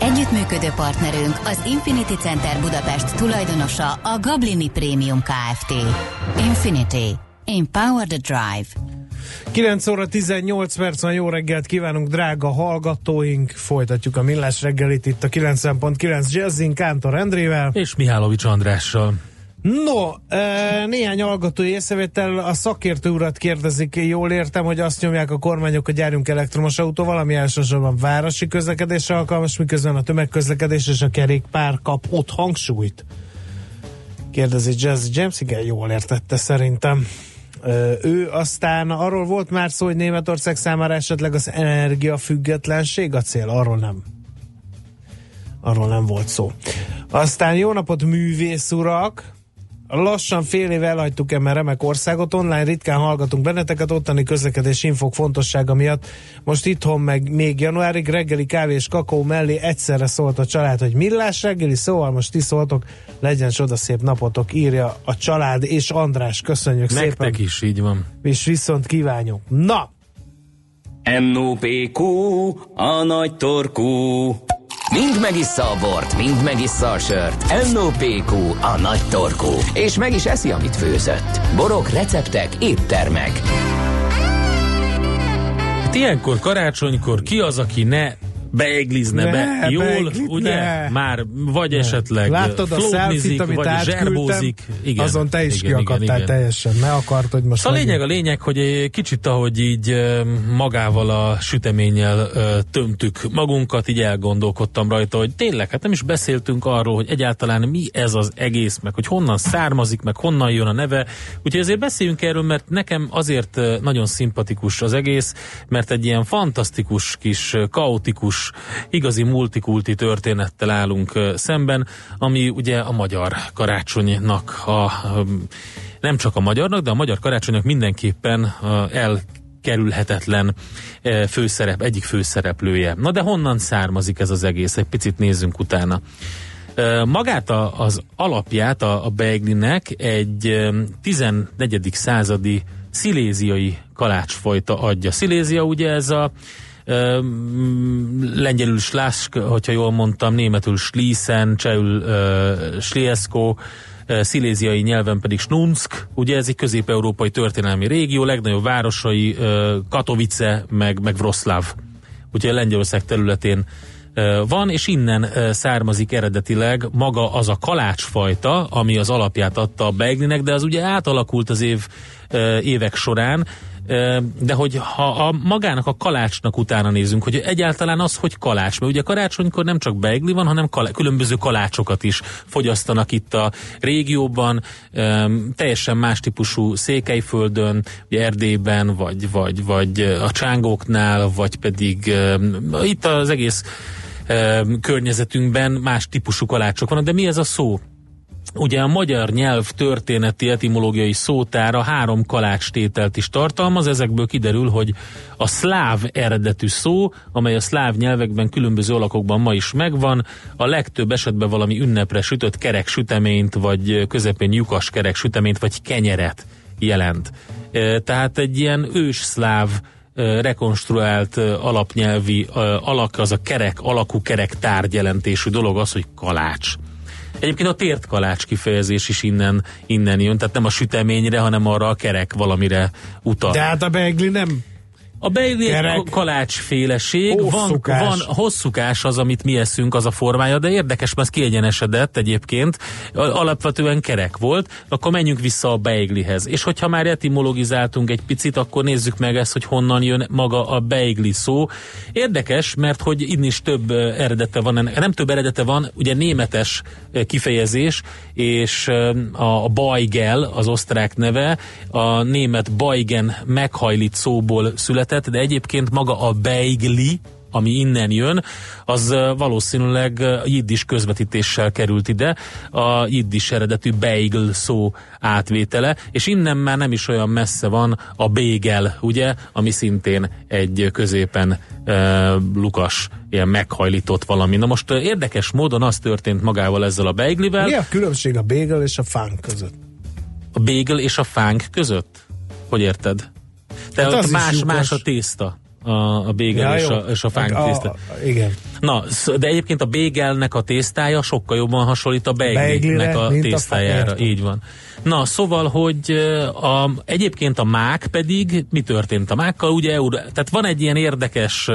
Együttműködő partnerünk az Infinity Center Budapest tulajdonosa a Gablini Premium Kft. Infinity. Empower the Drive. 9 óra 18 perc van, jó reggelt kívánunk, drága hallgatóink! Folytatjuk a millás reggelit itt a 90.9 Jazzin Kántor Endrével. És Mihálovics Andrással. No, néhány hallgatói észrevétel, a szakértő urat kérdezik, jól értem, hogy azt nyomják a kormányok, hogy járjunk elektromos autóval, ami elsősorban városi közlekedésre alkalmas, miközben a tömegközlekedés és a kerékpár kap ott hangsúlyt. Kérdezi Jazz James, igen, jól értette szerintem. Ő aztán arról volt már szó, hogy Németország számára esetleg az energiafüggetlenség a cél, arról nem. Arról nem volt szó. Aztán jó napot művész urak! Lassan fél éve elhagytuk e remek országot, online ritkán hallgatunk benneteket, ottani közlekedés infok fontossága miatt. Most itthon meg még januárig reggeli kávé és kakaó mellé egyszerre szólt a család, hogy millás reggeli, szóval most ti szóltok, legyen soda szép napotok, írja a család és András, köszönjük Nektek szépen. Nektek is, így van. És viszont kívánjuk. Na! NOPQ, a nagy torkú. Mind megissza a bort, mind megissza a sört. NOPQ, a nagy torkú. És meg is eszi, amit főzött. Borok, receptek, éttermek. Hát ilyenkor karácsonykor ki az, aki ne beiglizne Ne, be jól, beiglit ugye? ne. Már vagy esetleg Láttad a selfie amit vagy zserbózik. Igen, Azon te is igen, kiakadtál igen, igen. teljesen. Ne akart, hogy most... Szóval a lényeg, a lényeg, hogy egy kicsit ahogy így magával a süteménnyel tömtük magunkat, így elgondolkodtam rajta, hogy tényleg, hát nem is beszéltünk arról, hogy egyáltalán mi ez az egész, meg hogy honnan származik, meg honnan jön a neve. Úgyhogy azért beszéljünk erről, mert nekem azért nagyon szimpatikus az egész, mert egy ilyen fantasztikus kis, ö, kaotikus, igazi multikulti történettel állunk szemben, ami ugye a magyar karácsonynak a nem csak a magyarnak, de a magyar karácsonynak mindenképpen ö, elkerülhetetlen ö, főszerep, egyik főszereplője. Na de honnan származik ez az egész? Egy picit nézzünk utána. Magát a, az alapját a, a beiglinek egy ö, 14. századi sziléziai kalácsfajta adja. Szilézia ugye ez a lengyelül Slask, hogyha jól mondtam, németül Schliessen, csehül Sliesko, uh, sziléziai nyelven pedig Snunsk, ugye ez egy közép-európai történelmi régió, legnagyobb városai Katowice, meg, meg Wroclaw, ugye Lengyelország területén van, és innen származik eredetileg maga az a kalácsfajta, ami az alapját adta a beiglinek, de az ugye átalakult az év, évek során, de hogy ha a magának a kalácsnak utána nézünk, hogy egyáltalán az, hogy kalács, mert ugye karácsonykor nem csak beigli van, hanem kalá- különböző kalácsokat is fogyasztanak itt a régióban, teljesen más típusú Székelyföldön, ugye Erdélyben, vagy, vagy, vagy a csángóknál, vagy pedig itt az egész környezetünkben más típusú kalácsok vannak, de mi ez a szó? Ugye a magyar nyelv történeti etimológiai szótára három kalácstételt is tartalmaz, ezekből kiderül, hogy a szláv eredetű szó, amely a szláv nyelvekben különböző alakokban ma is megvan, a legtöbb esetben valami ünnepre sütött kerek süteményt, vagy közepén lyukas kerek süteményt, vagy kenyeret jelent. E, Tehát egy ilyen ős szláv e, rekonstruált e, alapnyelvi alak, az a kerek, alakú kerek tárgyjelentésű dolog az, hogy kalács. Egyébként a tért kalács kifejezés is innen, innen jön, tehát nem a süteményre, hanem arra a kerek valamire utal. De hát a beigli nem A beigli Kerek. kalácsféleség, van, Hosszúkás. van hosszúkás az, amit mi eszünk, az a formája, de érdekes, mert ez kiegyenesedett egyébként, alapvetően kerek volt, akkor menjünk vissza a beiglihez. És hogyha már etimologizáltunk egy picit, akkor nézzük meg ezt, hogy honnan jön maga a beigli szó. Érdekes, mert hogy innen is több eredete van, ennek- nem több eredete van, ugye németes kifejezés, és a Beigel, az osztrák neve, a német Beigen meghajlit szóból született, de egyébként maga a beigli, ami innen jön, az valószínűleg jiddis közvetítéssel került ide, a jiddis eredetű bagel szó átvétele, és innen már nem is olyan messze van a bagel, ugye, ami szintén egy középen uh, lukas, ilyen meghajlított valami. Na most érdekes módon az történt magával ezzel a baglivel. Mi a különbség a bagel és a fánk között? A bagel és a fánk között? Hogy érted? Te Hát is más, más a tészta a, a bagel Ja, és, a, és a fánk A- a- tészta. Igen. Na, de egyébként a bégelnek a tésztája sokkal jobban hasonlít a beiglinek a a tésztájára. fa- így van. Na, szóval, hogy a, egyébként a mák pedig, mi történt a mákkal? Ugye, tehát van egy ilyen érdekes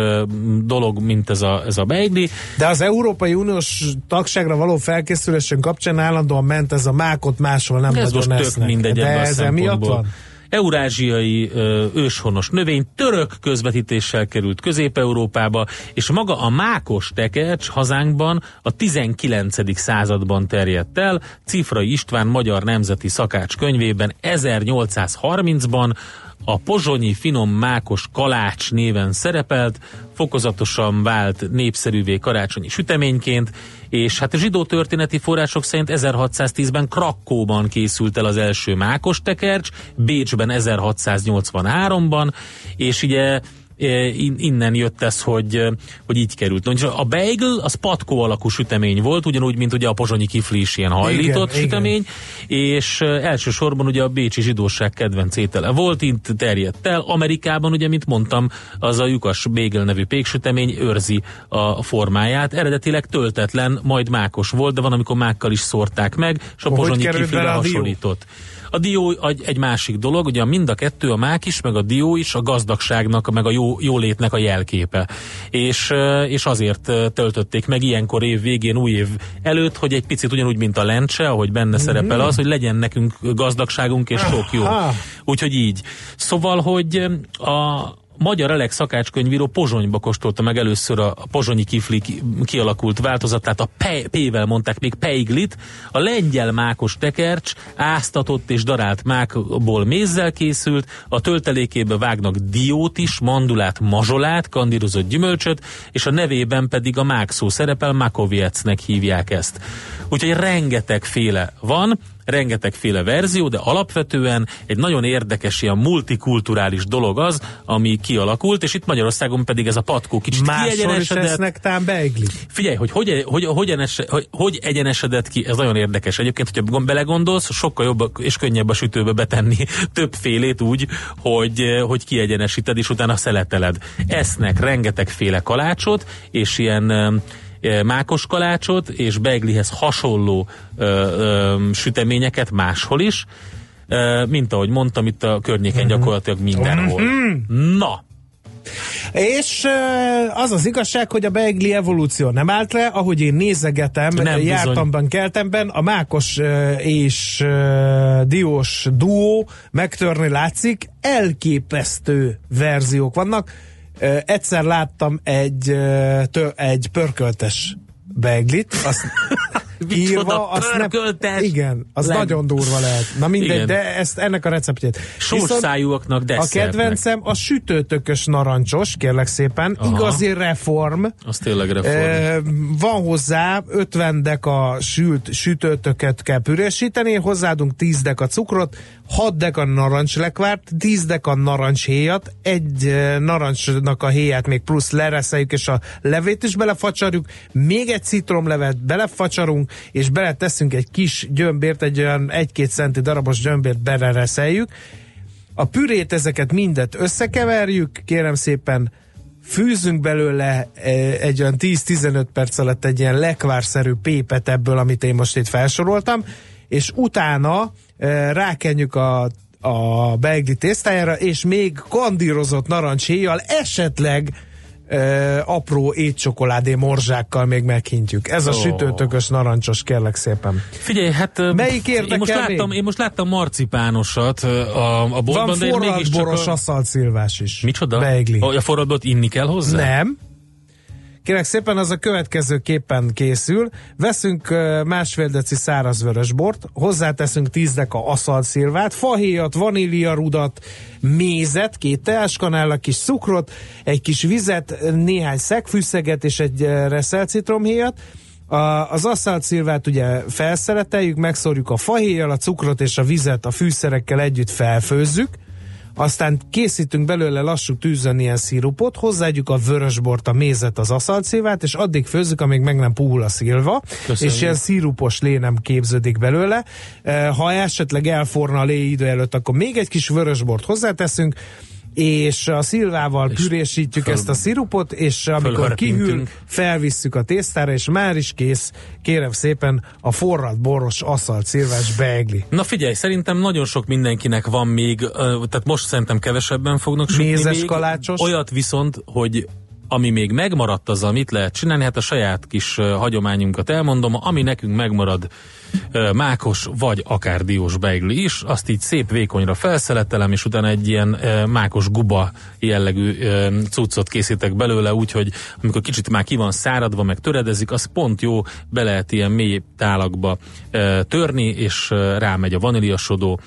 dolog, mint ez a, ez a beigli. De az Európai Uniós tagságra való felkészülésünk kapcsán állandóan ment ez a mákot máshol nem Ez nagyon most tök esznek. mindegy De ebben a ez emiatt szempontból. van? Eurázsiai ö, őshonos növény török közvetítéssel került Közép-Európába, és maga a mákos tekercs hazánkban a 19. században terjedt el. Cifrai István magyar nemzeti szakács könyvében 1830-ban a pozsonyi finom mákos kalács néven szerepelt, fokozatosan vált népszerűvé karácsonyi süteményként, és hát a zsidó történeti források szerint 1610-ben Krakkóban készült el az első mákos tekercs, Bécsben 1683-ban, és ugye innen jött ez, hogy, hogy így került. És A bagel az patkó alakú sütemény volt, ugyanúgy, mint ugye a pozsonyi kifli is ilyen hajlított Igen, sütemény, és e, elsősorban ugye a bécsi zsidóság kedvenc étele volt, itt terjedt el. Amerikában ugye, mint mondtam, az a lyukas bagel nevű péksütemény őrzi a formáját. Eredetileg töltetlen, majd mákos volt, de van, amikor mákkal is szórták meg, és a Hogy pozsonyi kiflire hasonlított. A dió egy, egy másik dolog, ugye mind a kettő, a mák is, meg a dió is a gazdagságnak, meg a jó, jólétnek a jelképe. És, és azért töltötték meg ilyenkor év végén, új év előtt, hogy egy picit ugyanúgy, mint a lencse, ahogy benne szerepel az, hogy legyen nekünk gazdagságunk és sok jó. Úgyhogy így. Szóval, hogy a Magyar Elek szakácskönyvíró Pozsonyba kóstolta meg először a a pozsonyi kifli ki- kialakult változatát, a P-vel mondták még peiglit, a lengyel mákos tekercs áztatott és darált mákból mézzel készült, a töltelékébe vágnak diót is, mandulát, mazsolát, kandírozott gyümölcsöt, és a nevében pedig a mákszó szerepel, makoviecnek hívják ezt. Úgyhogy rengeteg féle van, rengetegféle verzió, de alapvetően egy nagyon érdekes, ilyen multikulturális dolog az, ami kialakult, és itt Magyarországon pedig ez a patkó kicsit Máshol is esznek tám beiglit. Figyelj, hogy hogy, hogy, hogy, egyenese, hogy hogy egyenesedett ki, ez nagyon érdekes. Egyébként, hogyha gond- belegondolsz, sokkal jobb és könnyebb a sütőbe betenni több félét úgy, hogy, hogy kiegyenesíted, és utána szeleteled. Esznek rengetegféle kalácsot, és ilyen mákos kalácsot, és beglihez hasonló ö, ö, süteményeket máshol is, ö, mint ahogy mondtam, itt a környéken gyakorlatilag mindenhol. Na, És az az igazság, hogy a beigli evolúció nem állt le, ahogy én nézegetem, Nem, bizony. jártamban, keltemben, a mákos és diós duó megtörni látszik, elképesztő verziók vannak. Egyszer láttam egy, tö, egy pörköltes beiglit, azt Micsoda nem, pörköltes? igen, az Leg- nagyon durva lehet. Na mindegy, Igen. de ezt ennek a receptjét. sós Viszont- szájúaknak a kedvencem a sütőtökös narancsos, kérlek szépen. Aha. Igazi reform. Az tényleg reform. E, van hozzá 50 deka sült sütőtöket kell pürésíteni, hozzáadunk 10 deka cukrot, 6 deka narancslekvárt, 10 deka narancshéjat, egy narancsnak a héját még plusz lereszeljük, és a levét is belefacsarjuk, még egy citromlevet belefacsarunk, és beleteszünk egy kis gyömbért, egy olyan 1-2 centi darabos gyömbért belereszeljük, a pürét, ezeket mindet összekeverjük, kérem szépen, fűzünk belőle eh, egy olyan 10-15 perc alatt egy ilyen lekvárszerű pépet ebből, amit én most itt felsoroltam, és utána eh, rákenjük a a beigli tésztájára, és még kandírozott narancshéjjal, esetleg ö, apró étcsokoládé morzsákkal még meghintjük. Ez a Ó. sütőtökös narancsos, kérlek szépen. Figyelj, hát Melyik én most, láttam, még? én most láttam marcipánosat a, a boltban, Van de én boros asszalt szilvás is. Micsoda? Beigli. A, a forradbot inni kell hozzá? Nem. Kérek szépen, az a következő képen készül. Veszünk másfél deci szárazvörösbort, hozzáteszünk 10 deka aszaltszilvát, fahéjat, vaníliarudat, mézet, két teáskanálra, kis cukrot, egy kis vizet, néhány szegfűszeget és egy reszelcitromhéjat. A, az aszalt szilvát ugye felszereteljük, megszórjuk a fahéjjal, a cukrot és a vizet a fűszerekkel együtt felfőzzük, aztán készítünk belőle lassú tűzön ilyen szirupot, hozzáadjuk a vörösbort, a mézet, az aszaltszilvát, és addig főzzük, amíg meg nem puhul a szilva, Köszönjük. és ilyen szirupos lé nem képződik belőle. Eh, ha esetleg elforna a lé idő előtt, akkor még egy kis vörösbort hozzáteszünk, és a szilvával és pürésítjük föl, ezt a szirupot, és amikor kihűl, felvisszük a tésztára, és már is kész, kérem szépen, a forrad boros aszalt szilvás beigli. Na figyelj, szerintem nagyon sok mindenkinek van még, tehát most szerintem kevesebben fognak sütni Mézes még. kalácsos. Olyat viszont, hogy ami még megmaradt, azzal mit lehet csinálni? Hát a saját kis hagyományunkat elmondom, ami nekünk megmarad mákos vagy akár diós beigli is, azt így szép vékonyra felszeletelem, és utána egy ilyen mákos guba jellegű cuccot készítek belőle, úgyhogy amikor kicsit már ki van száradva, meg töredezik, az pont jó, be lehet ilyen mély tálakba törni, és rámegy a vaníliasodó,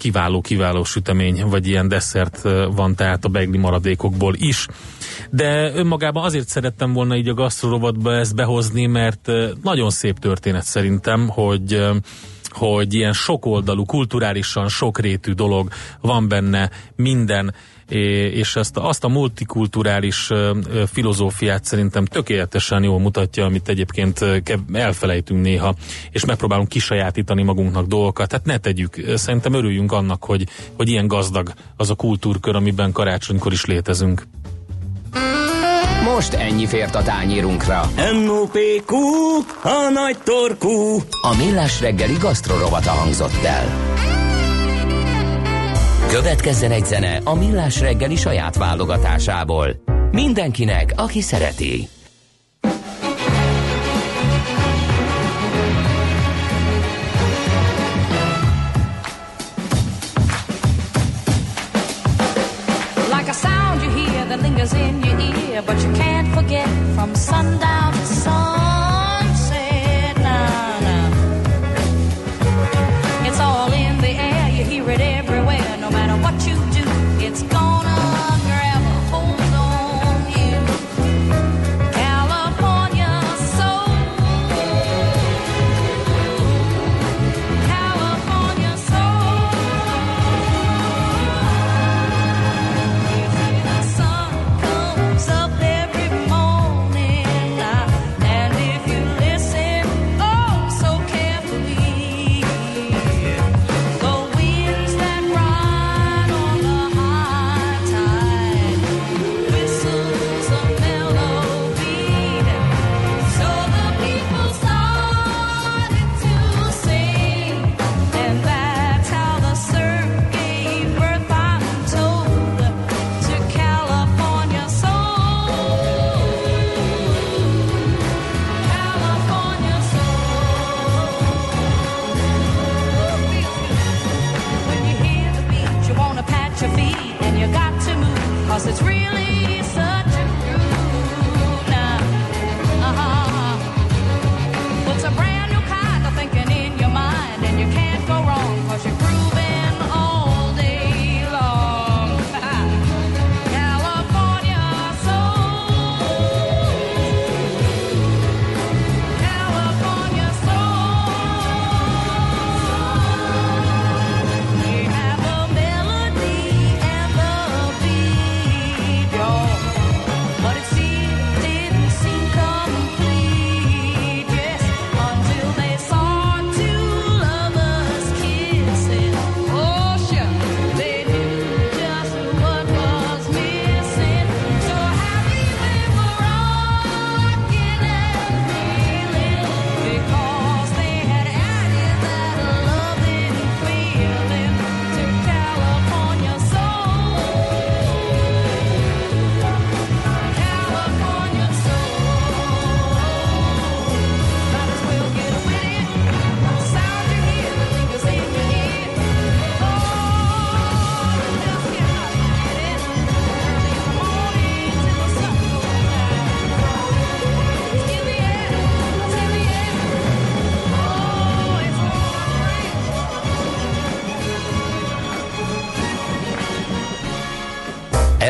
kiváló, kiváló sütemény, vagy ilyen desszert van tehát a begli maradékokból is. De önmagában azért szerettem volna így a gasztrorovatba ezt behozni, mert nagyon szép történet szerintem, hogy hogy ilyen sokoldalú, kulturálisan sokrétű dolog van benne, minden és ezt, azt a multikulturális filozófiát szerintem tökéletesen jól mutatja, amit egyébként elfelejtünk néha, és megpróbálunk kisajátítani magunknak dolgokat. Tehát ne tegyük, szerintem örüljünk annak, hogy, hogy ilyen gazdag az a kultúrkör, amiben karácsonykor is létezünk. Most ennyi fért a tányírunkra. M.O.P.Q. A nagy torkú. A millás reggeli gasztrorovata hangzott el. Következzen egy zene a millás reggeli saját válogatásából. Mindenkinek, aki szereti. But you can't forget from sundown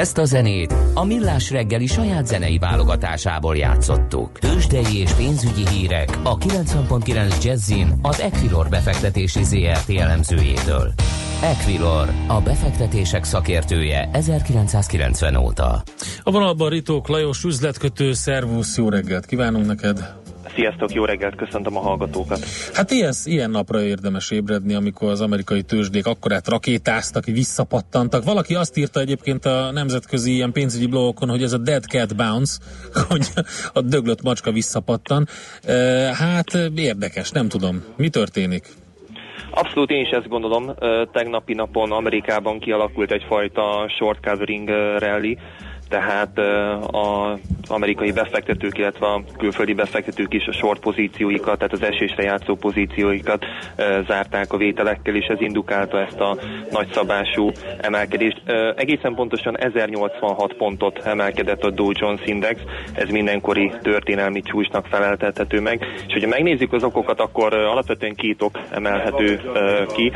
Ezt a zenét a Millás reggeli saját zenei válogatásából játszottuk. Tősdei és pénzügyi hírek a 90.9 Jazzin az Equilor befektetési ZRT elemzőjétől. Equilor, a befektetések szakértője 1990 óta. A vonalban Ritók Lajos üzletkötő, szervusz, jó reggelt kívánunk neked! Sziasztok, jó reggelt, köszöntöm a hallgatókat. Hát ilyen, ilyen napra érdemes ébredni, amikor az amerikai tőzsdék akkorát rakétáztak, visszapattantak. Valaki azt írta egyébként a nemzetközi ilyen pénzügyi blogokon, hogy ez a dead cat bounce, hogy a döglött macska visszapattan. Hát érdekes, nem tudom. Mi történik? Abszolút én is ezt gondolom. Tegnapi napon Amerikában kialakult egyfajta short covering rally, tehát az amerikai befektetők, illetve a külföldi befektetők is a short pozícióikat, tehát az esésre játszó pozícióikat zárták a vételekkel, és ez indukálta ezt a nagyszabású emelkedést. Egészen pontosan 1086 pontot emelkedett a Dow Jones Index, ez mindenkori történelmi csúcsnak feleltethető meg, és hogyha megnézzük az okokat, akkor alapvetően két ok emelhető ki.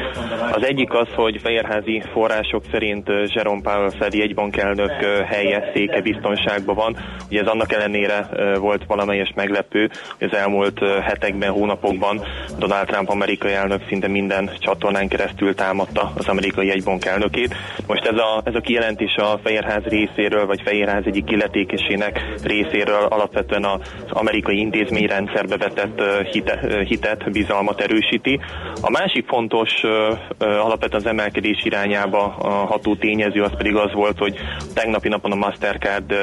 Az egyik az, hogy fehérházi források szerint Jerome Powell Fedi egybankelnök helye széke biztonságban van. Ugye ez annak ellenére volt valamelyes meglepő, hogy az elmúlt hetekben, hónapokban Donald Trump amerikai elnök szinte minden csatornán keresztül támadta az amerikai egybank elnökét. Most ez a, ez a kijelentés a Fehérház részéről, vagy Fehérház egyik illetékesének részéről alapvetően az amerikai intézményrendszerbe vetett hite, hitet, bizalmat erősíti. A másik fontos alapvetően az emelkedés irányába ható tényező az pedig az volt, hogy tegnapi napon a Mastercard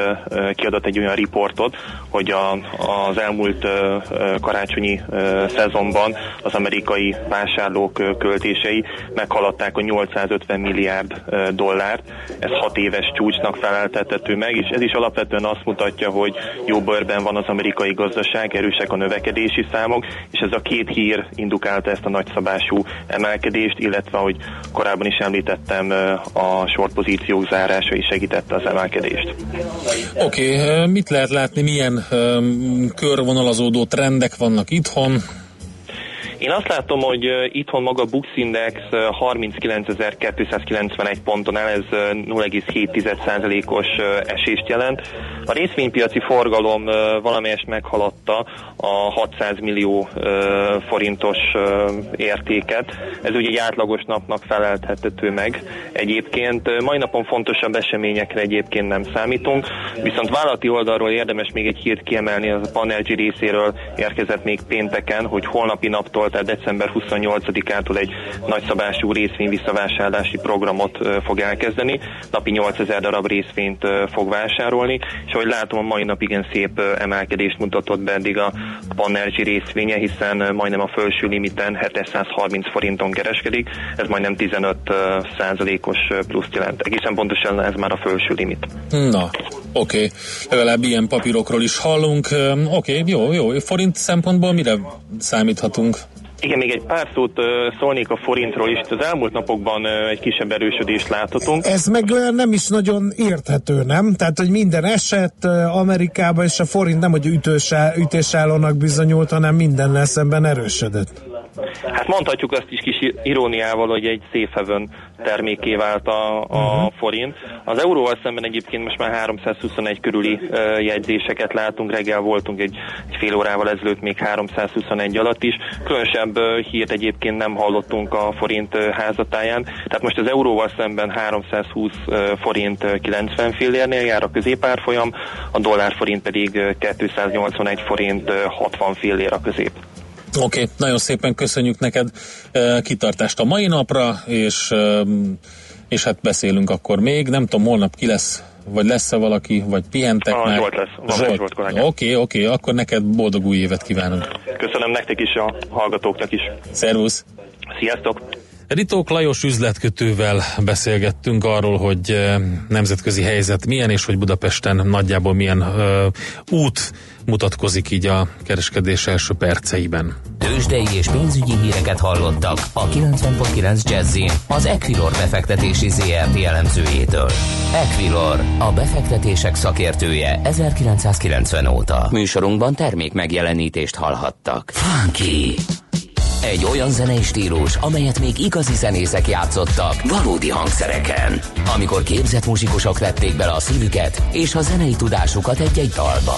kiadott egy olyan riportot, hogy a, az elmúlt karácsonyi szezonban az amerikai vásárlók költései meghaladták a 850 milliárd dollárt. Ez hat éves csúcsnak feleltethető meg, és ez is alapvetően azt mutatja, hogy jó bőrben van az amerikai gazdaság, erősek a növekedési számok, és ez a két hír indukálta ezt a nagyszabású emelkedést, illetve, hogy korábban is említettem, a short pozíciók zárása is segítette az emelkedést. Oké, okay, mit lehet látni, milyen um, körvonalazódó trendek vannak itthon? Én azt látom, hogy itthon maga Bux Index 39.291 ponton el, ez 0,7%-os esést jelent. A részvénypiaci forgalom valamelyest meghaladta a 600 millió forintos értéket. Ez ugye egy átlagos napnak felelthető meg. Egyébként mai napon fontosabb eseményekre egyébként nem számítunk, viszont vállalati oldalról érdemes még egy hírt kiemelni, az a Panergy részéről érkezett még pénteken, hogy holnapi naptól tehát december 28-ától egy nagyszabású részvény visszavásárlási programot fog elkezdeni. Napi 8000 darab részvényt fog vásárolni, és ahogy látom, a mai nap igen szép emelkedést mutatott be eddig a Panergy részvénye, hiszen majdnem a felső limiten 730 forinton kereskedik, ez majdnem 15 százalékos pluszt jelent. Egészen pontosan ez már a felső limit. Na, oké. Okay. Legalább ilyen papírokról is hallunk. Oké, okay, jó, jó. Forint szempontból mire számíthatunk? Igen, még egy pár szót szólnék a forintról is. Az elmúlt napokban egy kisebb erősödést láthatunk. Ez meg nem is nagyon érthető, nem? Tehát, hogy minden eset Amerikában és a forint nem, hogy ütésállónak bizonyult, hanem minden szemben erősödött. Hát mondhatjuk azt is kis iróniával, hogy egy haven terméké vált a, a uh-huh. forint. Az euróval szemben egyébként most már 321 körüli uh, jegyzéseket látunk, reggel voltunk egy, egy fél órával ezelőtt még 321 alatt is. Különösebb uh, hírt egyébként nem hallottunk a forint uh, házatáján, tehát most az euróval szemben 320 uh, forint 90 fillérnél jár a középárfolyam, a dollár forint pedig 281 forint 60 fillér a közép. Oké, okay, nagyon szépen köszönjük neked uh, kitartást a mai napra, és, uh, és hát beszélünk akkor még. Nem tudom, holnap ki lesz, vagy lesz-e valaki, vagy pihentek ah, már? Zsolt lesz, Zsolt. Zsolt Oké, okay, oké, okay, akkor neked boldog új évet kívánunk. Köszönöm nektek is, a hallgatóknak is. Szervusz! Sziasztok! Ritók Lajos üzletkötővel beszélgettünk arról, hogy nemzetközi helyzet milyen, és hogy Budapesten nagyjából milyen uh, út mutatkozik így a kereskedés első perceiben. Tőzsdei és pénzügyi híreket hallottak a 90.9 jazz az Equilor befektetési ZRT elemzőjétől. Equilor, a befektetések szakértője 1990 óta. Műsorunkban termék megjelenítést hallhattak. Funky! Egy olyan zenei stílus, amelyet még igazi zenészek játszottak valódi hangszereken. Amikor képzett muzsikusok vették bele a szívüket és a zenei tudásukat egy-egy dalba.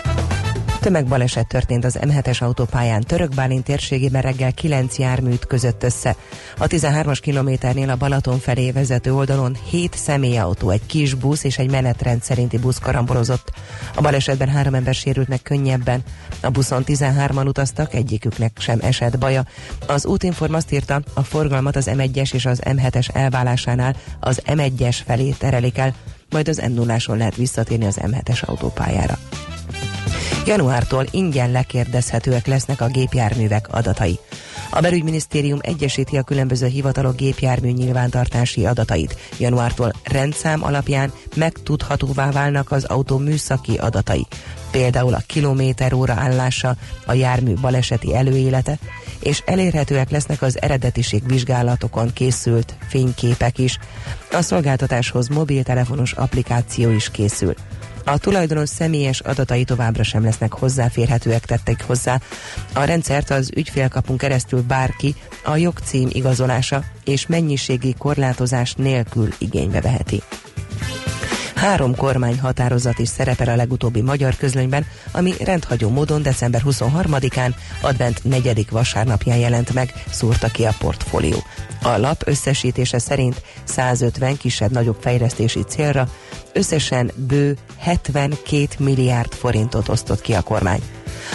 Tömegbaleset történt az M7-es autópályán Törökbálint térségében reggel 9 járműt között össze. A 13-as kilométernél a Balaton felé vezető oldalon 7 személyautó, egy kis busz és egy menetrend szerinti busz karambolozott. A balesetben három ember sérült meg könnyebben. A buszon 13-an utaztak, egyiküknek sem esett baja. Az útinform azt írta, a forgalmat az M1-es és az M7-es elválásánál az M1-es felé terelik el, majd az m 0 lehet visszatérni az M7-es autópályára. Januártól ingyen lekérdezhetőek lesznek a gépjárművek adatai. A belügyminisztérium egyesíti a különböző hivatalok gépjármű nyilvántartási adatait. Januártól rendszám alapján megtudhatóvá válnak az autó műszaki adatai. Például a kilométer óra állása, a jármű baleseti előélete, és elérhetőek lesznek az eredetiség vizsgálatokon készült fényképek is. A szolgáltatáshoz mobiltelefonos applikáció is készül. A tulajdonos személyes adatai továbbra sem lesznek hozzáférhetőek, tettek hozzá. A rendszert az ügyfélkapunk keresztül bárki a jogcím igazolása és mennyiségi korlátozás nélkül igénybe veheti. Három kormány határozat is szerepel a legutóbbi magyar közlönyben, ami rendhagyó módon december 23-án, advent 4. vasárnapján jelent meg, szúrta ki a portfólió. A lap összesítése szerint 150 kisebb-nagyobb fejlesztési célra összesen bő 72 milliárd forintot osztott ki a kormány.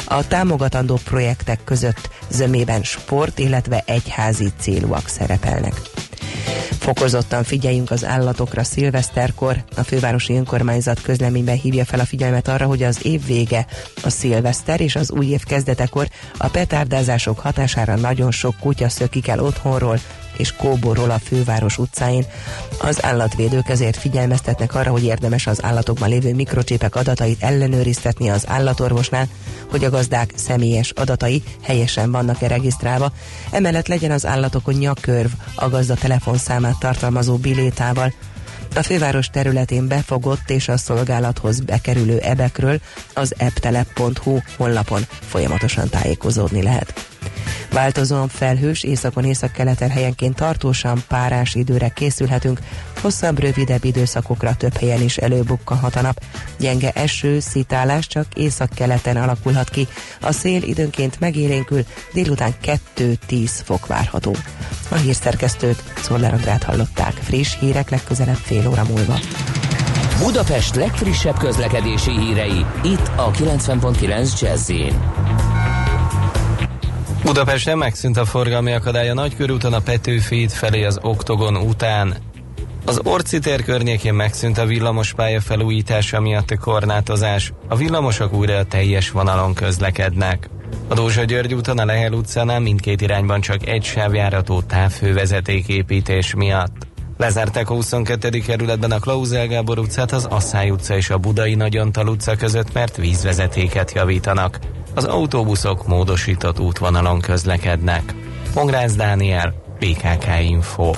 A támogatandó projektek között zömében sport, illetve egyházi célúak szerepelnek. Fokozottan figyeljünk az állatokra szilveszterkor. A fővárosi önkormányzat közleményben hívja fel a figyelmet arra, hogy az év vége, a szilveszter és az új év kezdetekor a petárdázások hatására nagyon sok kutya szökik el otthonról, és kóborol a főváros utcáin. Az állatvédők ezért figyelmeztetnek arra, hogy érdemes az állatokban lévő mikrocsépek adatait ellenőriztetni az állatorvosnál, hogy a gazdák személyes adatai helyesen vannak-e regisztrálva. Emellett legyen az állatokon nyakkörv a gazda telefonszámát tartalmazó bilétával. A főváros területén befogott és a szolgálathoz bekerülő ebekről az eptelep.hu honlapon folyamatosan tájékozódni lehet. Változóan felhős, északon északkeleten helyenként tartósan párás időre készülhetünk, hosszabb, rövidebb időszakokra több helyen is előbukkanhat a nap. Gyenge eső, szitálás csak északkeleten alakulhat ki. A szél időnként megélénkül, délután 2-10 fok várható. A hírszerkesztőt Szoller Andrát hallották. Friss hírek legközelebb fél óra múlva. Budapest legfrissebb közlekedési hírei, itt a 90.9 jazz Budapesten megszűnt a forgalmi akadály a Nagykörúton a Petőfi felé az Oktogon után. Az Orci tér környékén megszűnt a villamospálya felújítása miatt a korlátozás. A villamosok újra a teljes vonalon közlekednek. A Dózsa György úton a Lehel utcánál mindkét irányban csak egy sávjárató távfővezeték építés miatt. Lezárták a 22. kerületben a Klauzel Gábor utcát, az Asszály utca és a Budai Nagyantal utca között, mert vízvezetéket javítanak az autóbuszok módosított útvonalon közlekednek. Pongrász Dániel, PKK Info.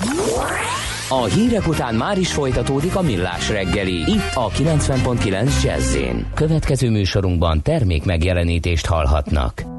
A hírek után már is folytatódik a millás reggeli. Itt a 90.9 jazz Következő műsorunkban termék megjelenítést hallhatnak.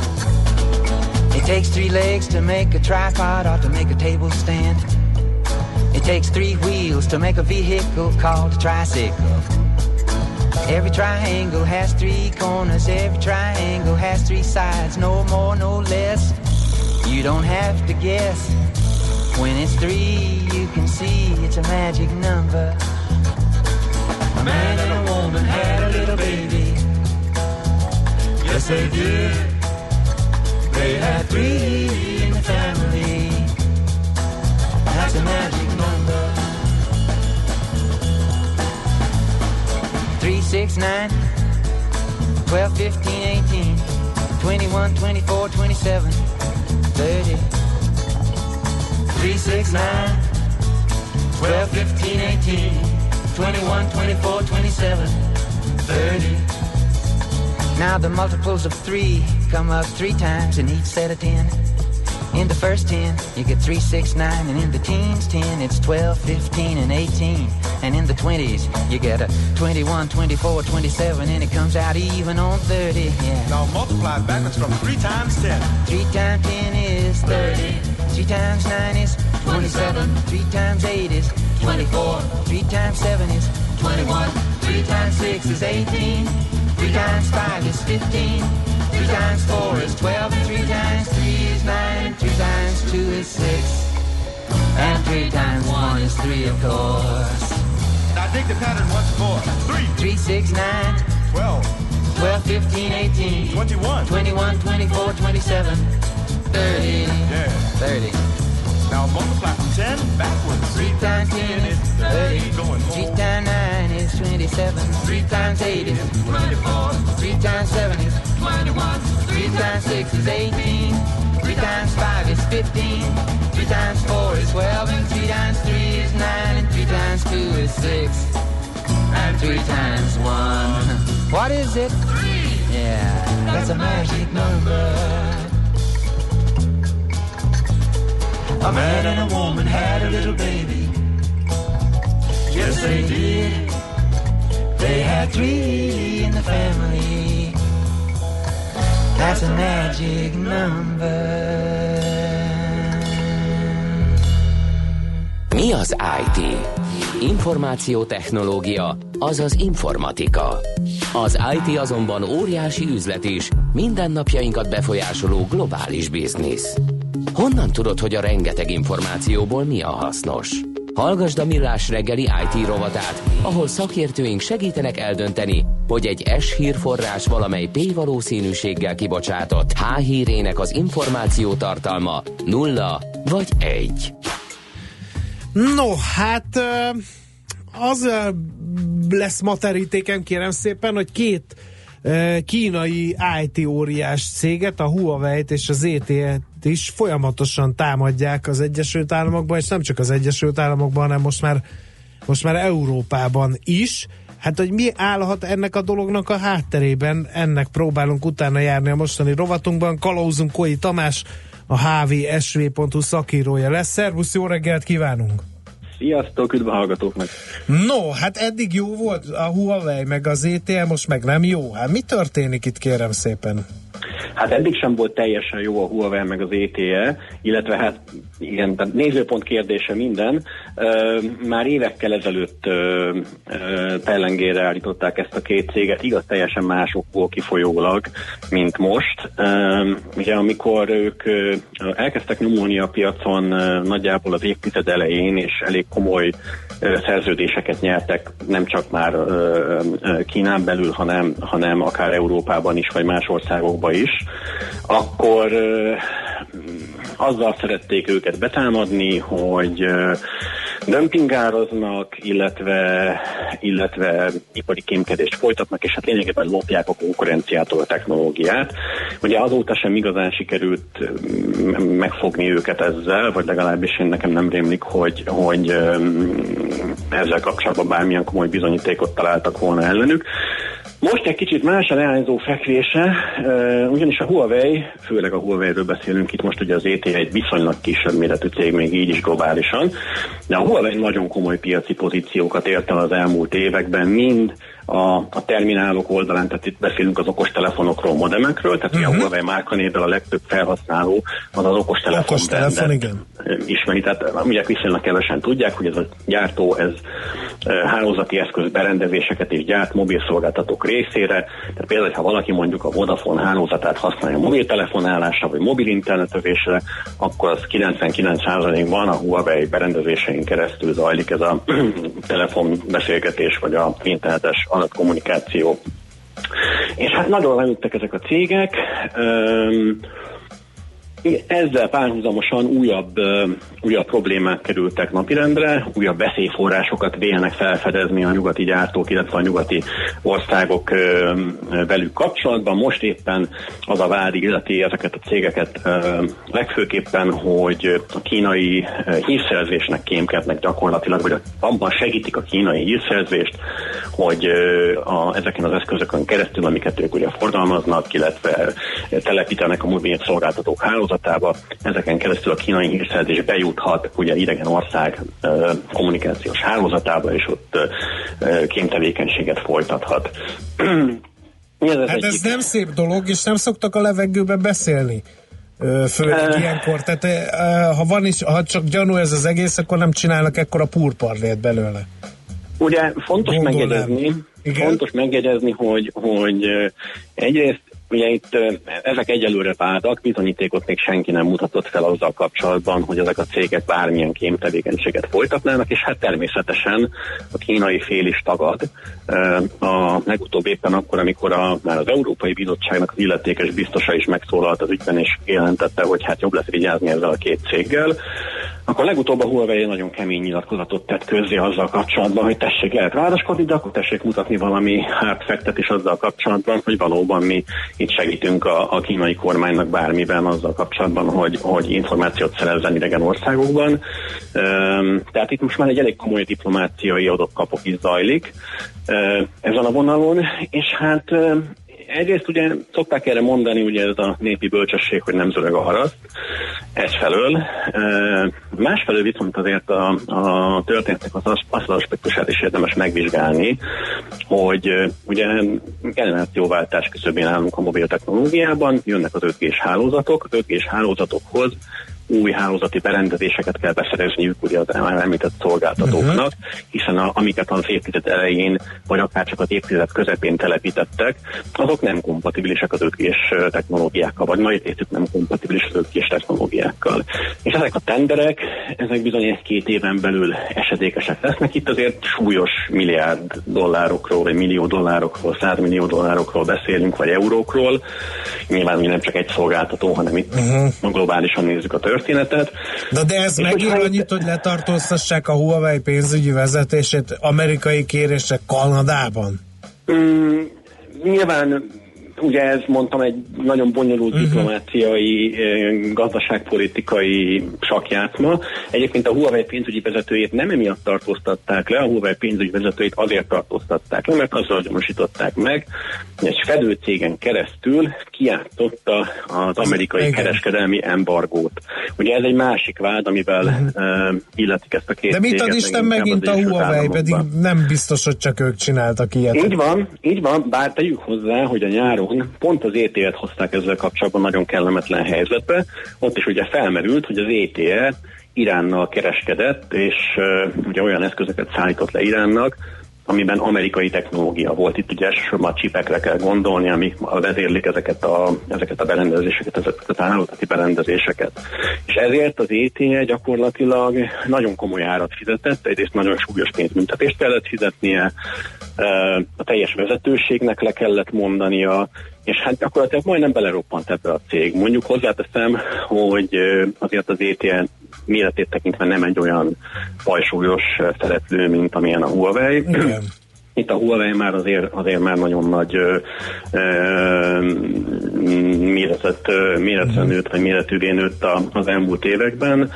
It takes three legs to make a tripod or to make a table stand. It takes three wheels to make a vehicle called a tricycle. Every triangle has three corners, every triangle has three sides, no more, no less. You don't have to guess. When it's three, you can see it's a magic number. A man and a woman had a little baby. Yes, they did. They had three in the family. That's a magic number. Three, six, nine, 12, 15, 18, 21, 24, 27, 30. 3, 6, 9, 12, 15, 18, 21, 24, 27, 30. Now the multiples of 3 come up 3 times in each set of 10. In the first 10, you get three, six, nine, and in the teens 10, it's 12, 15, and 18. And in the 20s, you get a 21, 24, 27, and it comes out even on 30. Yeah. Now multiply backwards from 3 times 10. 3 times 10 is 30. 3 times 9 is 27. 3 times 8 is 24. 3 times 7 is 21. 3 times 6 is 18. Three times five is fifteen. Three times four is twelve. And three times three is nine. Three times two is six. And three times one is three, of course. Now dig the pattern once more. Three. Three, six, nine. Twelve. Twelve, fifteen, eighteen. Twenty-one. Twenty-one, twenty-four, twenty-seven. Thirty. Yeah. Thirty. Now multiply from 10 backwards. 3 times 10 is 30. Going 3 times 9 is 27. 3 times 8 is 24. 3 times 7 is 21. 3 times 6 is 18. 3 times 5 is 15. 3 times 4 is 12. And 3 times 3 is 9. And 3 times 2 is 6. And 3 times 1. What is it? 3. Yeah, that's a magic number. A man and a woman had a little baby. Yes, they did. They had three in the family. That's a magic number. Mi az IT? Információtechnológia, azaz informatika. Az IT azonban óriási üzlet is, mindennapjainkat befolyásoló globális biznisz. Honnan tudod, hogy a rengeteg információból mi a hasznos? Hallgasd a Millás reggeli IT rovatát, ahol szakértőink segítenek eldönteni, hogy egy S hírforrás valamely P valószínűséggel kibocsátott H hírének az információ tartalma nulla vagy egy. No, hát az lesz ma terítéken, kérem szépen, hogy két kínai IT óriás céget, a Huawei-t és az ZTE-t is folyamatosan támadják az Egyesült Államokban, és nem csak az Egyesült Államokban, hanem most már, most már Európában is. Hát, hogy mi állhat ennek a dolognak a hátterében, ennek próbálunk utána járni a mostani rovatunkban. Kalauzunk Koi Tamás, a hvsv.hu szakírója lesz. Szervusz, jó reggelt kívánunk! Sziasztok, üdv a hallgatóknak! No, hát eddig jó volt a Huawei, meg az ETL, most meg nem jó. Hát mi történik itt, kérem szépen? Hát eddig sem volt teljesen jó a Huawei meg az ETE, illetve hát igen, tehát nézőpont kérdése minden. Már évekkel ezelőtt pellengére állították ezt a két céget, igaz teljesen másokból kifolyólag, mint most. Ugye amikor ők elkezdtek nyomulni a piacon nagyjából az évtized elején, és elég komoly szerződéseket nyertek, nem csak már Kínán belül, hanem, hanem akár Európában is, vagy más országokban is, akkor azzal szerették őket betámadni, hogy dömpingároznak, illetve, illetve ipari kémkedést folytatnak, és hát lényegében lopják a konkurenciától a technológiát. Ugye azóta sem igazán sikerült megfogni őket ezzel, vagy legalábbis én nekem nem rémlik, hogy, hogy ezzel kapcsolatban bármilyen komoly bizonyítékot találtak volna ellenük. Most egy kicsit más a leányzó fekvése, ugyanis a Huawei, főleg a Huawei-ről beszélünk itt most, ugye az ET egy viszonylag kisebb méretű cég, még így is globálisan, de a Huawei nagyon komoly piaci pozíciókat ért el az elmúlt években, mind a, a terminálok oldalán, tehát itt beszélünk az okostelefonokról, modemekről, tehát uh-huh. a Huawei márkanévvel a legtöbb felhasználó az az okostelefon. Okostelefon, igen. Ismeri, tehát ugye viszonylag kevesen tudják, hogy ez a gyártó, ez hálózati eszköz berendezéseket is gyárt mobilszolgáltatók részére. Tehát például, ha valaki mondjuk a Vodafone hálózatát használja mobiltelefonálásra vagy mobil internetövésre, akkor az 99%-ban a Huawei berendezésein keresztül zajlik ez a telefonbeszélgetés vagy a internetes adatkommunikáció. És hát nagyon leüttek ezek a cégek. Üm, ezzel párhuzamosan újabb, újabb problémák kerültek napirendre, újabb veszélyforrásokat vélnek felfedezni a nyugati gyártók, illetve a nyugati országok velük kapcsolatban. Most éppen az a vád illeti ezeket a cégeket legfőképpen, hogy a kínai hírszerzésnek kémkednek gyakorlatilag, vagy abban segítik a kínai hírszerzést, hogy a, ezeken az eszközökön keresztül, amiket ők ugye fordalmaznak, illetve telepítenek a mobil szolgáltatók hálózatába, hálózatába, ezeken keresztül a kínai hírszerzés bejuthat ugye idegen ország kommunikációs hálózatába, és ott kémtevékenységet folytathat. ez hát egyik? ez nem szép dolog, és nem szoktak a levegőbe beszélni. Főleg ilyenkor, tehát ha van is, ha csak gyanú ez az egész, akkor nem csinálnak ekkora purparlét belőle. Ugye fontos Gondolom. megjegyezni, Igen? fontos megjegyezni, hogy, hogy egyrészt Ugye itt ezek egyelőre vádak, bizonyítékot még senki nem mutatott fel azzal kapcsolatban, hogy ezek a cégek bármilyen kémtevékenységet folytatnának, és hát természetesen a kínai fél is tagad. A legutóbb éppen akkor, amikor a, már az Európai Bizottságnak az illetékes biztosa is megszólalt az ügyben, és jelentette, hogy hát jobb lesz vigyázni ezzel a két céggel, akkor legutóbb a Huawei nagyon kemény nyilatkozatot tett közzé azzal kapcsolatban, hogy tessék lehet vádaskodni, de akkor tessék mutatni valami hátfektet is azzal kapcsolatban, hogy valóban mi itt segítünk a, a kínai kormánynak bármiben azzal kapcsolatban, hogy, hogy információt szerezzen idegen országokban. Um, tehát itt most már egy elég komoly diplomáciai adott-kapok is zajlik ezen a vonalon, és hát egyrészt ugye szokták erre mondani, ugye ez a népi bölcsesség, hogy nem zörög a haraszt, ez felől. Másfelől viszont azért a, a történetnek az, azt az aspektusát is érdemes megvizsgálni, hogy ugye generációváltás küszöbén állunk a mobil technológiában, jönnek az 5 g hálózatok, az 5 g hálózatokhoz új hálózati berendezéseket kell beszerezniük ugye az említett szolgáltatóknak, uh-huh. hiszen a, amiket az évtized elején, vagy akár csak az évtized közepén telepítettek, azok nem kompatibilisek az 5 technológiákkal, vagy nagy részük nem kompatibilis az 5 technológiákkal. És ezek a tenderek, ezek bizony egy-két éven belül esedékesek lesznek. Itt azért súlyos milliárd dollárokról, vagy millió dollárokról, százmillió dollárokról beszélünk, vagy eurókról. Nyilván mi nem csak egy szolgáltató, hanem itt uh-huh. globálisan nézzük a történetet történetet. De, de ez megír annyit, hogy letartóztassák a Huawei pénzügyi vezetését amerikai kérések Kanadában? Mm, nyilván ugye ez mondtam egy nagyon bonyolult uh-huh. diplomáciai, gazdaságpolitikai sakjátma. Egyébként a Huawei pénzügyi vezetőjét nem emiatt tartóztatták le, a Huawei pénzügyi vezetőjét azért tartóztatták le, mert azzal gyanúsították meg, hogy egy fedőcégen keresztül kiálltotta az amerikai Igen. kereskedelmi embargót. Ugye ez egy másik vád, amivel uh-huh. uh, illetik ezt a két De mit ad Isten megint a Huawei, pedig nem biztos, hogy csak ők csináltak ilyet. Így van, így van, bár tegyük hozzá, hogy a nyáron Iránon pont az ETE-t hozták ezzel kapcsolatban nagyon kellemetlen helyzetbe. Ott is ugye felmerült, hogy az ETE Iránnal kereskedett, és uh, ugye olyan eszközöket szállított le Iránnak, amiben amerikai technológia volt. Itt ugye elsősorban a csipekre kell gondolni, ami vezérlik ezeket a, ezeket a berendezéseket, ezeket a hálózati berendezéseket. És ezért az ETE gyakorlatilag nagyon komoly árat fizetett, egyrészt nagyon súlyos pénzbüntetést kellett fizetnie, a teljes vezetőségnek le kellett mondania, és hát gyakorlatilag majdnem beleroppant ebbe a cég. Mondjuk hozzáteszem, hogy azért az ETN méretét tekintve nem egy olyan fajsúlyos szereplő, mint amilyen a Huawei. Igen. Itt a Huawei már azért, azért már nagyon nagy ö, ö, méretet, méretre nőtt, vagy méretűvé nőtt az elmúlt években.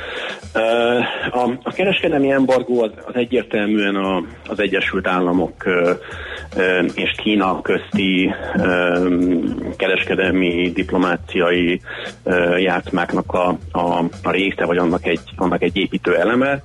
A, a kereskedelmi embargó az, az egyértelműen a, az Egyesült Államok és Kína közti kereskedelmi, diplomáciai játszmáknak a, a, a része, vagy annak egy, annak egy építő eleme.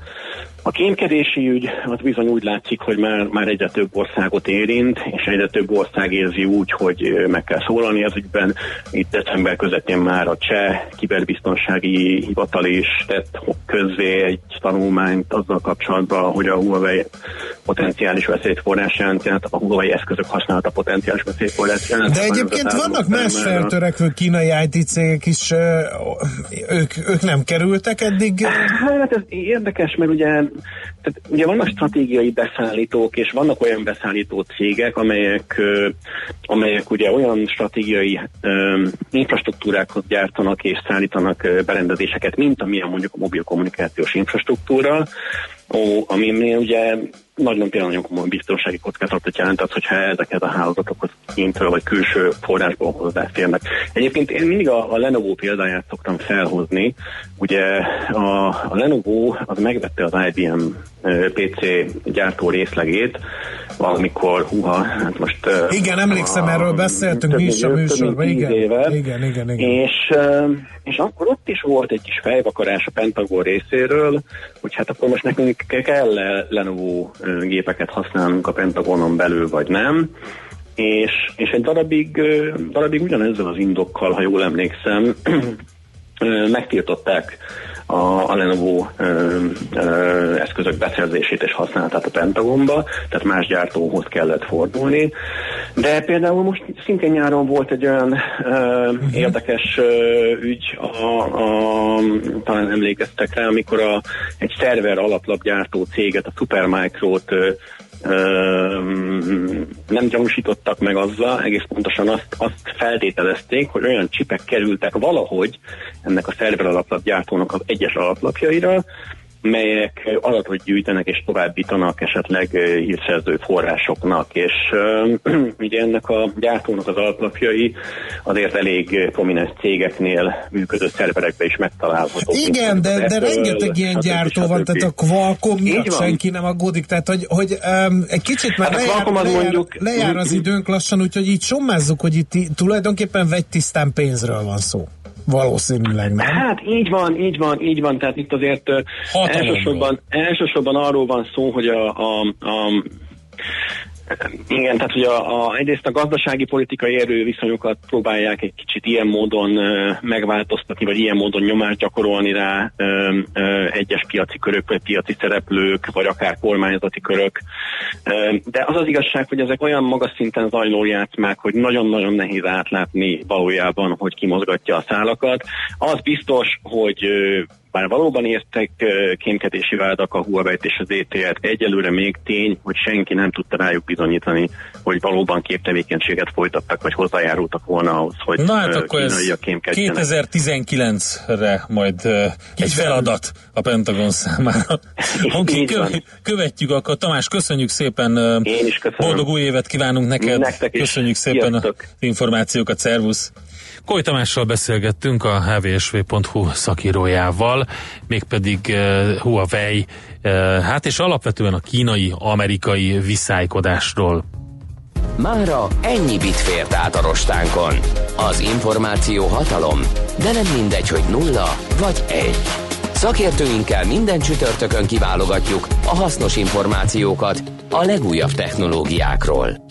A kémkedési ügy az bizony úgy látszik, hogy már, már egyre több országot érint, és egyre több ország érzi úgy, hogy meg kell szólalni az ügyben. Itt december közepén már a cseh kiberbiztonsági hivatal is tett közzé egy tanulmányt azzal kapcsolatban, hogy a Huawei potenciális veszélyforrás jelent, tehát a Huawei eszközök használata potenciális veszélyforrás jelent. De egyébként vannak más feltörekvő kínai IT cégek is, ők, ők nem kerültek eddig? Hát ez érdekes, mert ugye, tehát ugye vannak stratégiai beszállítók, és vannak olyan beszállító cégek, amelyek, amelyek ugye olyan stratégiai infrastruktúrákat gyártanak és szállítanak berendezéseket, mint amilyen mondjuk a mobil kommunikációs infrastruktúra, ó, ami ugye nagyon például nagyon komoly biztonsági kockázatot jelent az, hogyha ezeket a hálózatokat kintről vagy külső forrásból hozzáférnek. Egyébként én mindig a, a Lenovo példáját szoktam felhozni. Ugye a, a Lenovo az megvette az IBM PC gyártó részlegét, valamikor, huha, hát most... Igen, emlékszem, erről beszéltünk mi is a műsorban. Igen, éve. igen, igen, igen. És, és akkor ott is volt egy kis fejvakarás a Pentagon részéről, hogy hát akkor most nekünk kell -e Lenovo gépeket használnunk a Pentagonon belül, vagy nem. És, és egy darabig, darabig ugyanezzel az indokkal, ha jól emlékszem, megtiltották a, a Lenovo ö, ö, eszközök beszerzését és használatát a Pentagonba, tehát más gyártóhoz kellett fordulni. De például most szintén nyáron volt egy olyan ö, érdekes ö, ügy, a, a, talán emlékeztek rá, amikor a, egy szerver alaplapgyártó céget, a Supermicro-t nem gyanúsítottak meg azzal, egész pontosan azt, azt feltételezték, hogy olyan csipek kerültek valahogy ennek a szerver alaplapgyártónak az egyes alaplapjaira, melyek adatot gyűjtenek és továbbítanak esetleg hírszerző forrásoknak, és ugye ennek a gyártónak az alaplapjai azért elég prominens cégeknél működő szerverekben is megtalálhatók. Igen, de, de rengeteg ilyen stb. gyártó van, tehát a Qualcomm miatt senki nem aggódik, tehát hogy, hogy um, egy kicsit már Hát lejár, lejár, mondjuk- lejár az időnk lassan, úgyhogy így sommázzuk, hogy itt tulajdonképpen vegytisztán pénzről van szó. Valószínűleg nem. Hát így van, így van, így van, tehát itt azért Hatalomról. elsősorban, elsősorban arról van szó, hogy a, a, a igen, tehát hogy a, a, egyrészt a gazdasági politikai erőviszonyokat próbálják egy kicsit ilyen módon ö, megváltoztatni, vagy ilyen módon nyomást gyakorolni rá ö, ö, egyes piaci körök, vagy piaci szereplők, vagy akár kormányzati körök. Ö, de az az igazság, hogy ezek olyan magas szinten zajló játszmák, hogy nagyon-nagyon nehéz átlátni valójában, hogy kimozgatja a szálakat. Az biztos, hogy ö, bár valóban értek kémkedési vádak a huawei és az ETL-t, egyelőre még tény, hogy senki nem tudta rájuk bizonyítani, hogy valóban képtevékenységet folytattak, vagy hozzájárultak volna ahhoz, hogy Na hát akkor ez kínaiak kémkedjenek. 2019-re majd egy feladat a Pentagon számára. Köve- követjük akkor. Tamás, köszönjük szépen. Én is köszönöm. Boldog új évet kívánunk neked. Nektek is. Köszönjük szépen Sziasztok. az információkat. Szervusz. Koly Tamással beszélgettünk a hvsv.hu szakírójával, mégpedig uh, Huawei, uh, hát és alapvetően a kínai-amerikai viszálykodásról. Mára ennyi bit fért át a rostánkon. Az információ hatalom, de nem mindegy, hogy nulla vagy egy. Szakértőinkkel minden csütörtökön kiválogatjuk a hasznos információkat a legújabb technológiákról.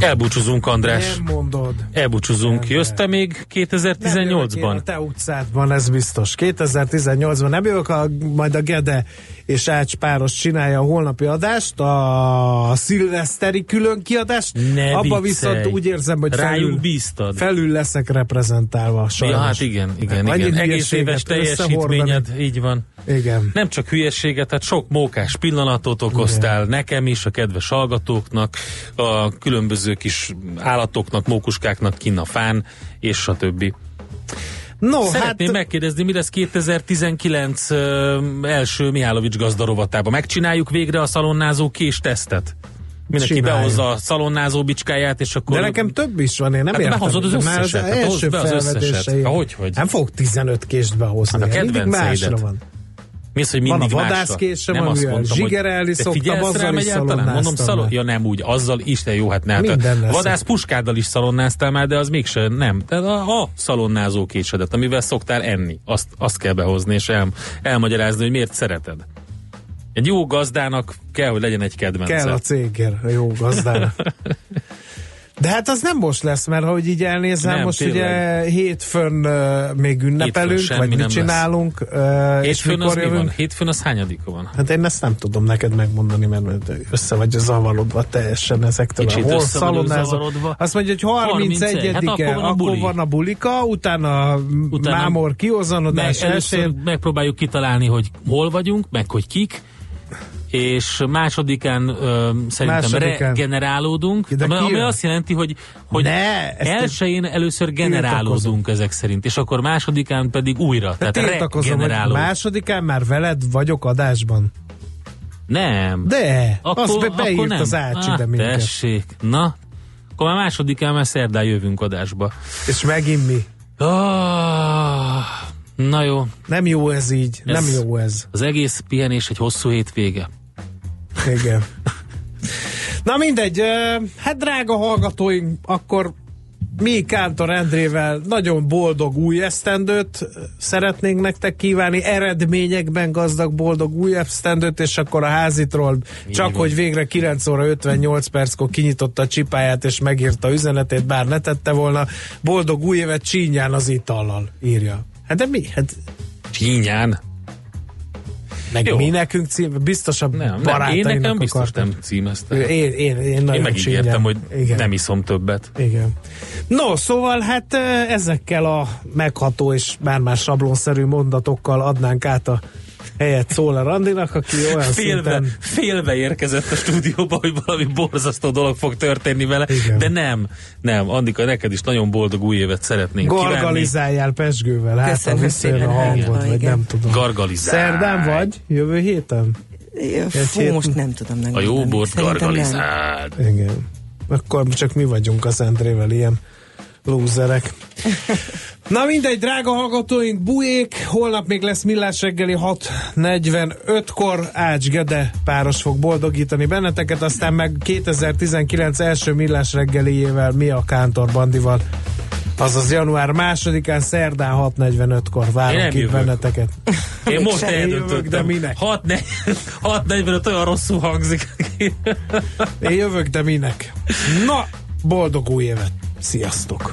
Elbúcsúzunk, András. Nem mondod. Elbúcsúzunk. Jössz te még Nem jövök én 2018-ban? a te utcádban, ez biztos. 2018-ban nem jövök, a, majd a Gede és Ács páros csinálja a holnapi adást, a szilveszteri külön kiadást. Ne Abba viccelj. viszont úgy érzem, hogy Rájuk felül, bíztad. felül leszek reprezentálva. Sajnos. Ja, hát igen, igen, Annyi igen. Egész éves teljesítményed, így van. Igen. Nem csak hülyeséget, tehát sok mókás pillanatot okoztál nekem is, a kedves hallgatóknak, a különböző kis állatoknak, mókuskáknak kinn a fán, és a többi. No, Szeretném hát megkérdezni, mi lesz 2019 ö, első Mihálovics gazdarovatában. Megcsináljuk végre a szalonnázó kés tesztet? Mindenki Csináljuk. behozza a szalonnázó bicskáját, és akkor... de nekem több is van, én nem Hát értem. behozod az összeset, hát hozd be az összeset. hogy, hogy? Nem fogok 15 kést behozni. Hát a másra van. Mi az, hogy Van a mindig vadászkésem, nem azt mondtam, hogy zsigerelni te szoktam, azzal rám is egyáltalán? Mondom, szalon... Ja nem úgy, azzal is, de jó, hát nem. Hát vadász puskáddal is szalonnáztál már, de az mégse nem. Tehát a, a szalonnázó késedet, amivel szoktál enni, azt, azt kell behozni, és el, elmagyarázni, hogy miért szereted. Egy jó gazdának kell, hogy legyen egy kedvence. Kell a cégért, a jó gazdának. De hát az nem most lesz, mert hogy így elnézem, Nem, most tényleg. ugye hétfőn uh, még ünnepelünk, semmi vagy mit csinálunk, uh, és Hétfőn az mi van? Hétfőn az hányadika van? Hát én ezt nem tudom neked megmondani, mert össze vagy zavarodva teljesen ezektől. Kicsit Hol zavarodva. Azt mondja, hogy 31 31, hát akkor van a akkor van a bulika, utána, Utána- mámor Meg kiozanodás először elsőn. megpróbáljuk kitalálni, hogy hol vagyunk, meg hogy kik, és másodikán ö, szerintem Másodikán. regenerálódunk, De ami, ami azt jelenti, hogy, hogy Ne, elsőjén először generálódunk ezek szerint, és akkor másodikán pedig újra, Tehát tehát tiltakozom, hogy regenerálódunk. másodikán már veled vagyok adásban. Nem. De, akkor, az be, beírt akkor nem. az Ácsi, de ah, minket. tessék, na, akkor már másodikán már szerdán jövünk adásba. És megint mi? Ah, na jó, Nem jó ez így, Ez- nem jó ez. az egész pihenés egy hosszú hétvége. Igen. Na mindegy, hát drága hallgatóink, akkor mi Kántor Endrével nagyon boldog új esztendőt szeretnénk nektek kívánni, eredményekben gazdag boldog új esztendőt, és akkor a házitról csak, van. hogy végre 9 óra 58 perckor kinyitotta a csipáját, és megírta üzenetét, bár ne tette volna. Boldog új évet csínyán az itallal, írja. Hát de mi? Hát Csínyán. Meg Jó. mi nekünk cím, biztos a Nem, nem, én nekem biztos akartam. nem címeztem. Én, én, én, Én nagyon megígértem, csínyán. hogy Igen. nem iszom többet. Igen. No, szóval hát ezekkel a megható és már már sablonszerű mondatokkal adnánk át a helyet Szóla Randinak, aki olyan Félve, szinten... félve érkezett a stúdióba, hogy valami borzasztó dolog fog történni vele, Igen. de nem, nem, Andika, neked is nagyon boldog új évet szeretnénk. Gargalizáljál Pesgővel, hát a szépen, hangod, igen. vagy nem tudom. Gargalizálj. Szerdán vagy? Jövő héten? Fú, hét- most nem tudom A megmondani. jó bort nem. gargalizáld. Igen. Akkor csak mi vagyunk az Endrével ilyen lúzerek. Na mindegy, drága hallgatóink, bujék, holnap még lesz millás reggeli 6.45-kor, Ács Gede páros fog boldogítani benneteket, aztán meg 2019 első millás reggeliével mi a Kántor Bandival, azaz január másodikán, szerdán 6.45-kor Én várunk itt benneteket. Én most Én de eldöntöttem. minek? 6.45 olyan rosszul hangzik. Én jövök, de minek? Na, boldog új évet! Sziasztok!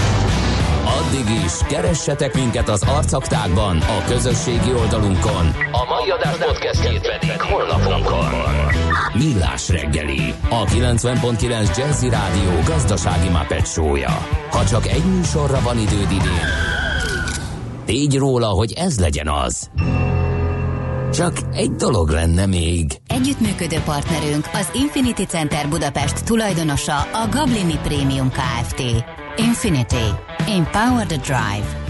Addig is, keressetek minket az arcaktákban, a közösségi oldalunkon. A mai adás podcastjét pedig holnapunkon. Millás reggeli, a 90.9 Jazzy Rádió gazdasági Muppet show-ja. Ha csak egy műsorra van időd idén, tégy róla, hogy ez legyen az. Csak egy dolog lenne még. Együttműködő partnerünk az Infinity Center Budapest tulajdonosa a Gablini Premium Kft. Infinity. Empower the Drive.